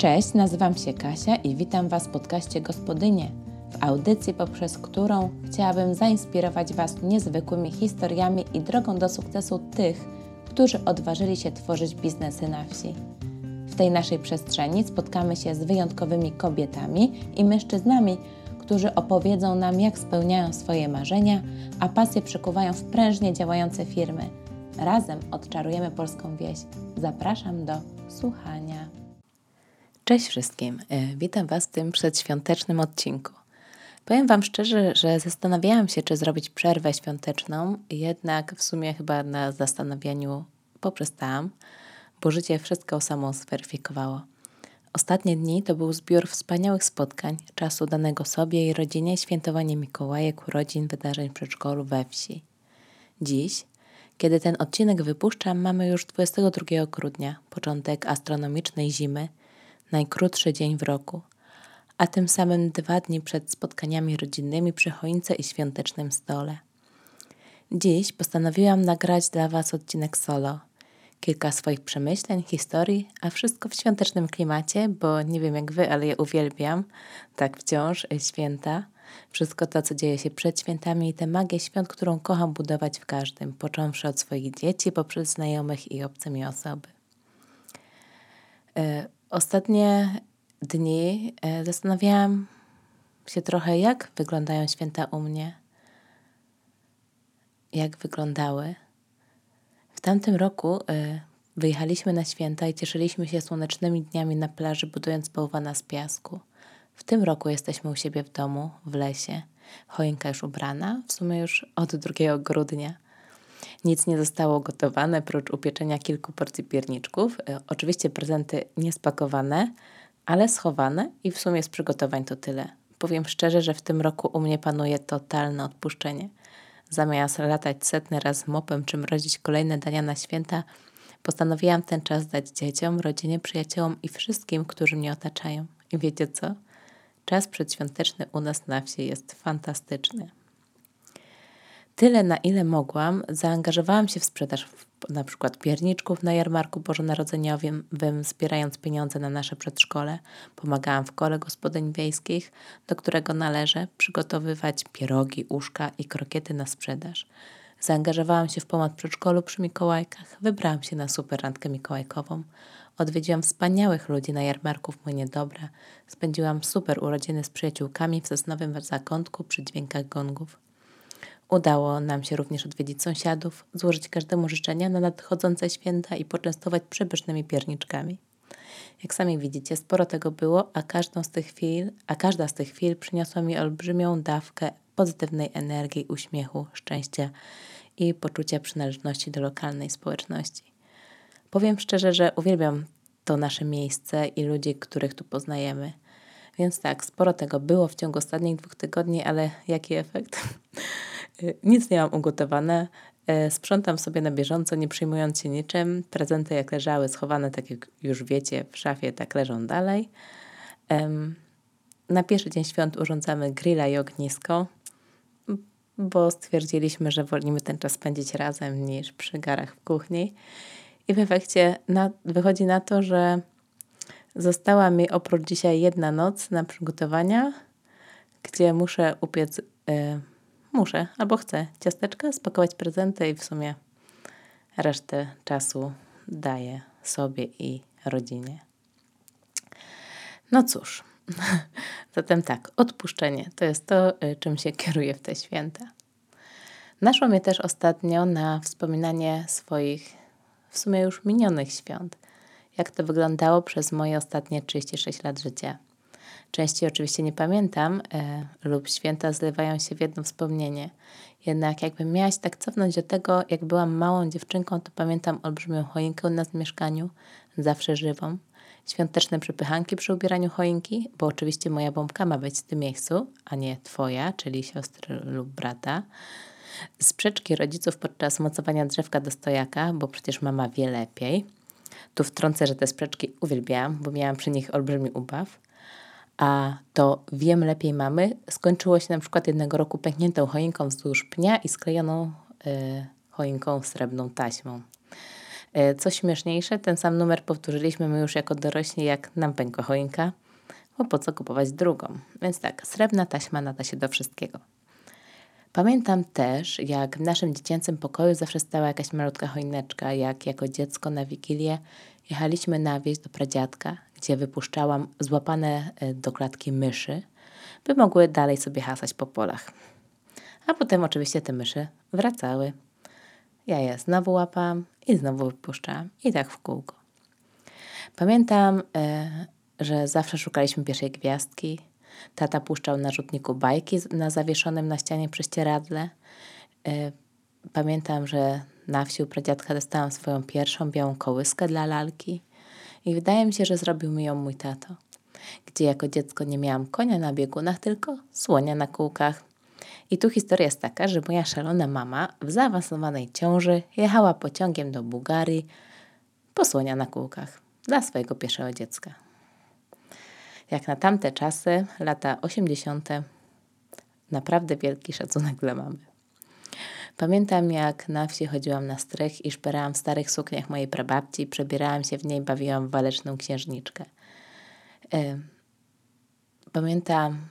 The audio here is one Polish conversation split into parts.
Cześć, nazywam się Kasia i witam Was w podcaście Gospodynie, w audycji, poprzez którą chciałabym zainspirować Was niezwykłymi historiami i drogą do sukcesu tych, którzy odważyli się tworzyć biznesy na wsi. W tej naszej przestrzeni spotkamy się z wyjątkowymi kobietami i mężczyznami, którzy opowiedzą nam, jak spełniają swoje marzenia, a pasje przekuwają w prężnie działające firmy. Razem odczarujemy polską wieś. Zapraszam do słuchania. Cześć wszystkim. E, witam Was w tym przedświątecznym odcinku. Powiem Wam szczerze, że zastanawiałam się, czy zrobić przerwę świąteczną, jednak w sumie chyba na zastanawianiu poprzestałam, bo życie wszystko samo zweryfikowało. Ostatnie dni to był zbiór wspaniałych spotkań, czasu danego sobie i rodzinie, świętowanie Mikołajek, urodzin, wydarzeń w przedszkolu we wsi. Dziś, kiedy ten odcinek wypuszczam, mamy już 22 grudnia, początek astronomicznej zimy, najkrótszy dzień w roku, a tym samym dwa dni przed spotkaniami rodzinnymi przy choince i świątecznym stole. Dziś postanowiłam nagrać dla Was odcinek solo – kilka swoich przemyśleń, historii, a wszystko w świątecznym klimacie, bo nie wiem jak wy, ale ja uwielbiam tak wciąż e, święta. Wszystko to, co dzieje się przed świętami i tę magię świąt, którą kocham budować w każdym, począwszy od swoich dzieci, poprzez znajomych i obce mi osoby. E, ostatnie dni e, zastanawiałam się trochę, jak wyglądają święta u mnie, jak wyglądały. W tamtym roku y, wyjechaliśmy na święta i cieszyliśmy się słonecznymi dniami na plaży, budując bałwana z piasku. W tym roku jesteśmy u siebie w domu, w lesie. Choinka już ubrana, w sumie już od 2 grudnia. Nic nie zostało gotowane, prócz upieczenia kilku porcji pierniczków. Y, oczywiście prezenty niespakowane, ale schowane i w sumie z przygotowań to tyle. Powiem szczerze, że w tym roku u mnie panuje totalne odpuszczenie. Zamiast latać setny raz mopem czy mrozić kolejne dania na święta, postanowiłam ten czas dać dzieciom, rodzinie, przyjaciołom i wszystkim, którzy mnie otaczają. I wiecie co? Czas przedświąteczny u nas na wsi jest fantastyczny. Tyle, na ile mogłam, zaangażowałam się w sprzedaż na przykład pierniczków na jarmarku bożonarodzeniowym, zbierając pieniądze na nasze przedszkole. Pomagałam w kole gospodyń wiejskich, do którego należę przygotowywać pierogi, uszka i krokiety na sprzedaż. Zaangażowałam się w pomoc przedszkolu przy Mikołajkach. Wybrałam się na super randkę mikołajkową. Odwiedziłam wspaniałych ludzi na jarmarku w Młynie Dobra. Spędziłam super urodziny z przyjaciółkami w Sosnowym Zakątku przy dźwiękach gongów. Udało nam się również odwiedzić sąsiadów, złożyć każdemu życzenia na nadchodzące święta i poczęstować przepysznymi pierniczkami. Jak sami widzicie, sporo tego było, a, każdą z tych chwil, a każda z tych chwil przyniosła mi olbrzymią dawkę pozytywnej energii, uśmiechu, szczęścia i poczucia przynależności do lokalnej społeczności. Powiem szczerze, że uwielbiam to nasze miejsce i ludzi, których tu poznajemy. Więc tak, sporo tego było w ciągu ostatnich dwóch tygodni, ale jaki efekt? Nic nie mam ugotowane. E, sprzątam sobie na bieżąco, nie przyjmując się niczym. Prezenty jak leżały, schowane, tak jak już wiecie, w szafie, tak leżą dalej. Na pierwszy dzień świąt urządzamy grilla i ognisko, bo stwierdziliśmy, że wolimy ten czas spędzić razem niż przy garach w kuchni. I w efekcie na, wychodzi na to, że została mi oprócz dzisiaj jedna noc na przygotowania, gdzie muszę upiec y, muszę albo chcę ciasteczka, spakować prezenty i w sumie resztę czasu daję sobie i rodzinie. No cóż, zatem tak, odpuszczenie to jest to, y, czym się kieruję w te święta. Naszło mnie też ostatnio na wspominanie swoich w sumie już minionych świąt, jak to wyglądało przez moje ostatnie 36 lat życia. Częściej oczywiście nie pamiętam e, lub święta zlewają się w jedno wspomnienie. Jednak jakbym miałaś tak cofnąć do tego, jak byłam małą dziewczynką, to pamiętam olbrzymią choinkę u nas w mieszkaniu, zawsze żywą. Świąteczne przepychanki przy ubieraniu choinki, bo oczywiście moja bombka ma być w tym miejscu, a nie twoja, czyli siostry lub brata. Sprzeczki rodziców podczas mocowania drzewka do stojaka, bo przecież mama wie lepiej. Tu wtrącę, że te sprzeczki uwielbiałam, bo miałam przy nich olbrzymi ubaw a to wiem lepiej mamy skończyło się na przykład jednego roku pękniętą choinką wzdłuż pnia i sklejoną y, choinką srebrną taśmą. E, co śmieszniejsze, ten sam numer powtórzyliśmy my już jako dorośli, jak nam pękła choinka, bo po co kupować drugą. Więc tak, srebrna taśma nada się do wszystkiego. Pamiętam też, jak w naszym dziecięcym pokoju zawsze stała jakaś malutka choineczka, jak jako dziecko na Wigilię jechaliśmy na wieś do pradziadka, gdzie wypuszczałam złapane e, do klatki myszy, by mogły dalej sobie hasać po polach. A potem oczywiście te myszy wracały. Ja je znowu łapałam i znowu wypuszczałam. I tak w kółko. Pamiętam, e, że zawsze szukaliśmy pierwszej gwiazdki. Tata puszczał na rzutniku bajki na zawieszonym na ścianie prześcieradle. E, pamiętam, że na wsi u pradziadka dostałam swoją pierwszą białą kołyskę dla lalki i wydaje mi się, że zrobił mi ją mój tato. Gdzie jako dziecko nie miałam konia na biegunach, tylko słonia na kółkach. I tu historia jest taka, że moja szalona mama w zaawansowanej ciąży jechała pociągiem do Bułgarii po słonia na kółkach dla swojego pierwszego dziecka. Jak na tamte czasy, lata 80., naprawdę wielki szacunek dla mamy. Pamiętam, jak na wsi chodziłam na strych i szperałam w starych sukniach mojej prababci, przebierałam się w niej, bawiłam w waleczną księżniczkę. Pamiętam,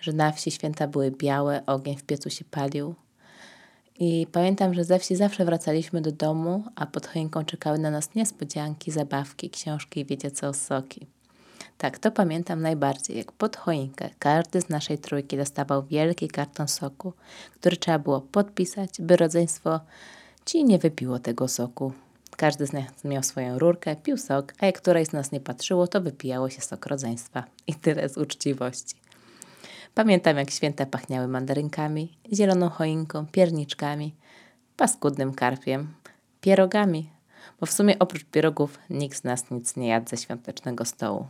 że na wsi święta były białe, ogień w piecu się palił. I pamiętam, że ze wsi zawsze wracaliśmy do domu, a pod choinką czekały na nas niespodzianki, zabawki, książki i wiecie co, soki. Tak, to pamiętam najbardziej, jak pod choinkę każdy z naszej trójki dostawał wielki karton soku, który trzeba było podpisać, by rodzeństwo ci nie wypiło tego soku. Każdy z nas miał swoją rurkę, pił sok, a jak któreś z nas nie patrzyło, to wypijało się sok rodzeństwa. I tyle z uczciwości. Pamiętam, jak święta pachniały mandarynkami, zieloną choinką, pierniczkami, paskudnym karpiem, pierogami, bo w sumie oprócz pierogów nikt z nas nic nie jadł ze świątecznego stołu.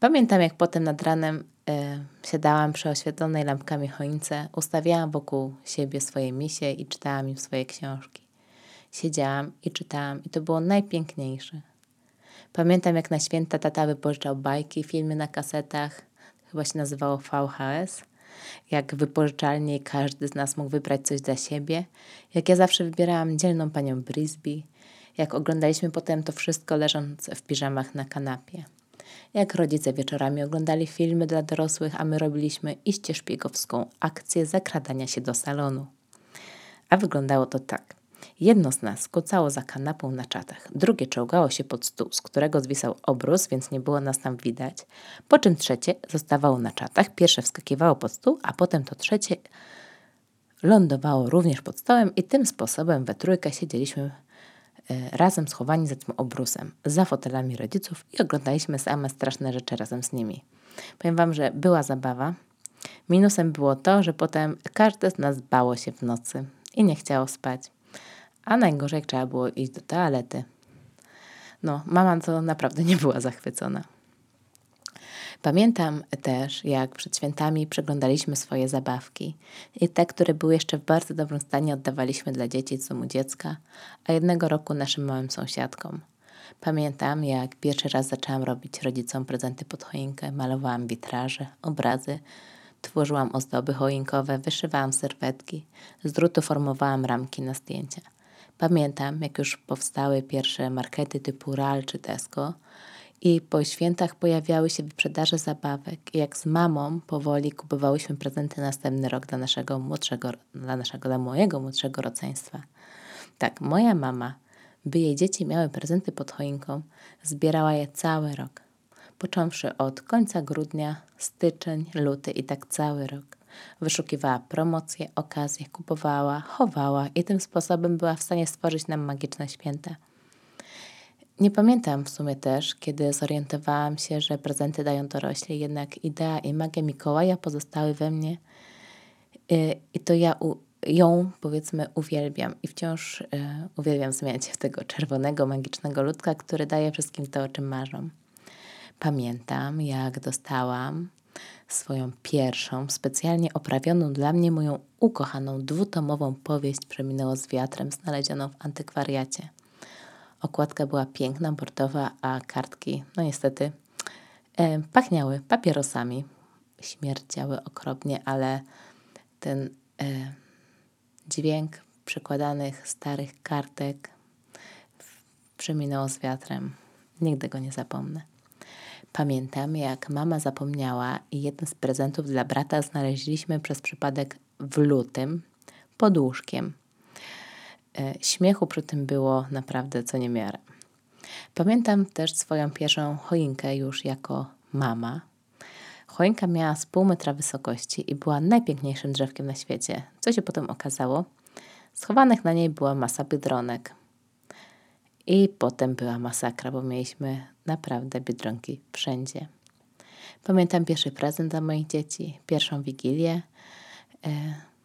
Pamiętam, jak potem nad ranem e, siadałam przy oświetlonej lampkami choince, ustawiałam wokół siebie swoje misie i czytałam im swoje książki. Siedziałam i czytałam i to było najpiękniejsze. Pamiętam, jak na święta tata wypożyczał bajki, filmy na kasetach, chyba się nazywało VHS, jak wypożyczalnie każdy z nas mógł wybrać coś dla siebie, jak ja zawsze wybierałam dzielną panią Brisby, jak oglądaliśmy potem to wszystko leżąc w piżamach na kanapie. Jak rodzice wieczorami oglądali filmy dla dorosłych, a my robiliśmy iście szpiegowską akcję zakradania się do salonu. A wyglądało to tak. Jedno z nas kucało za kanapą na czatach, drugie czołgało się pod stół, z którego zwisał obrus, więc nie było nas tam widać, po czym trzecie zostawało na czatach, pierwsze wskakiwało pod stół, a potem to trzecie lądowało również pod stołem i tym sposobem we trójkę siedzieliśmy razem schowani za tym obrusem, za fotelami rodziców i oglądaliśmy same straszne rzeczy razem z nimi. Powiem Wam, że była zabawa. Minusem było to, że potem każde z nas bało się w nocy i nie chciało spać. A najgorzej, trzeba było iść do toalety. No, mama to naprawdę nie była zachwycona. Pamiętam też, jak przed świętami przeglądaliśmy swoje zabawki i te, które były jeszcze w bardzo dobrym stanie, oddawaliśmy dla dzieci z domu dziecka, a jednego roku naszym małym sąsiadkom. Pamiętam, jak pierwszy raz zaczęłam robić rodzicom prezenty pod choinkę, malowałam witraże, obrazy, tworzyłam ozdoby choinkowe, wyszywałam serwetki, z drutu formowałam ramki na zdjęcia. Pamiętam, jak już powstały pierwsze markety typu RAL czy Tesco i po świętach pojawiały się wyprzedaże zabawek i jak z mamą powoli kupowałyśmy prezenty następny rok dla naszego młodszego, dla naszego, dla mojego młodszego rodzeństwa. Tak, moja mama, by jej dzieci miały prezenty pod choinką, zbierała je cały rok. Począwszy od końca grudnia, styczeń, luty i tak cały rok. Wyszukiwała promocje, okazje, kupowała, chowała i tym sposobem była w stanie stworzyć nam magiczne święta. Nie pamiętam w sumie też, kiedy zorientowałam się, że prezenty dają dorośli, jednak idea i magia Mikołaja pozostały we mnie y, i to ja u, ją, powiedzmy, uwielbiam i wciąż y, uwielbiam zmieniać się w tego czerwonego, magicznego ludka, który daje wszystkim to, o czym marzą. Pamiętam, jak dostałam swoją pierwszą, specjalnie oprawioną dla mnie moją ukochaną dwutomową powieść Przeminęło z wiatrem, znalezioną w antykwariacie. Okładka była piękna, bordowa, a kartki, no niestety, e, pachniały papierosami. Śmierdziały okropnie, ale ten e, dźwięk przykładanych starych kartek przeminęło z wiatrem. Nigdy go nie zapomnę. Pamiętam, jak mama zapomniała i jeden z prezentów dla brata znaleźliśmy przez przypadek w lutym pod łóżkiem. E, śmiechu przy tym było naprawdę co niemiarę. Pamiętam też swoją pierwszą choinkę już jako mama. Choinka miała z pół metra wysokości i była najpiękniejszym drzewkiem na świecie. Co się potem okazało? Schowanych na niej była masa biedronek. I potem była masakra, bo mieliśmy naprawdę biedronki wszędzie. Pamiętam pierwszy prezent dla moich dzieci, pierwszą wigilię e,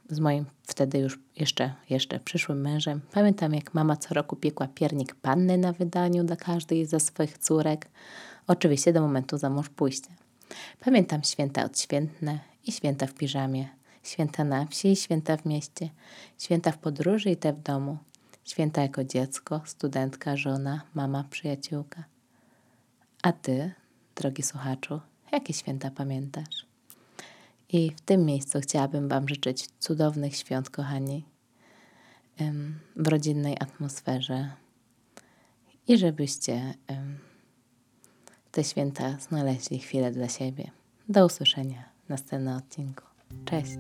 z moim wtedy już jeszcze, jeszcze przyszłym mężem. Pamiętam, jak mama co roku piekła piernik panny na wydaniu dla każdej ze swoich córek. Oczywiście do momentu za mąż pójścia. Pamiętam święta odświętne i święta w piżamie, święta na wsi i święta w mieście, święta w podróży i te w domu, święta jako dziecko, studentka, żona, mama, przyjaciółka. A ty, drogi słuchaczu, jakie święta pamiętasz? I w tym miejscu chciałabym Wam życzyć cudownych świąt, kochani, w rodzinnej atmosferze i żebyście te święta znaleźli chwilę dla siebie. Do usłyszenia w następnym odcinku. Cześć!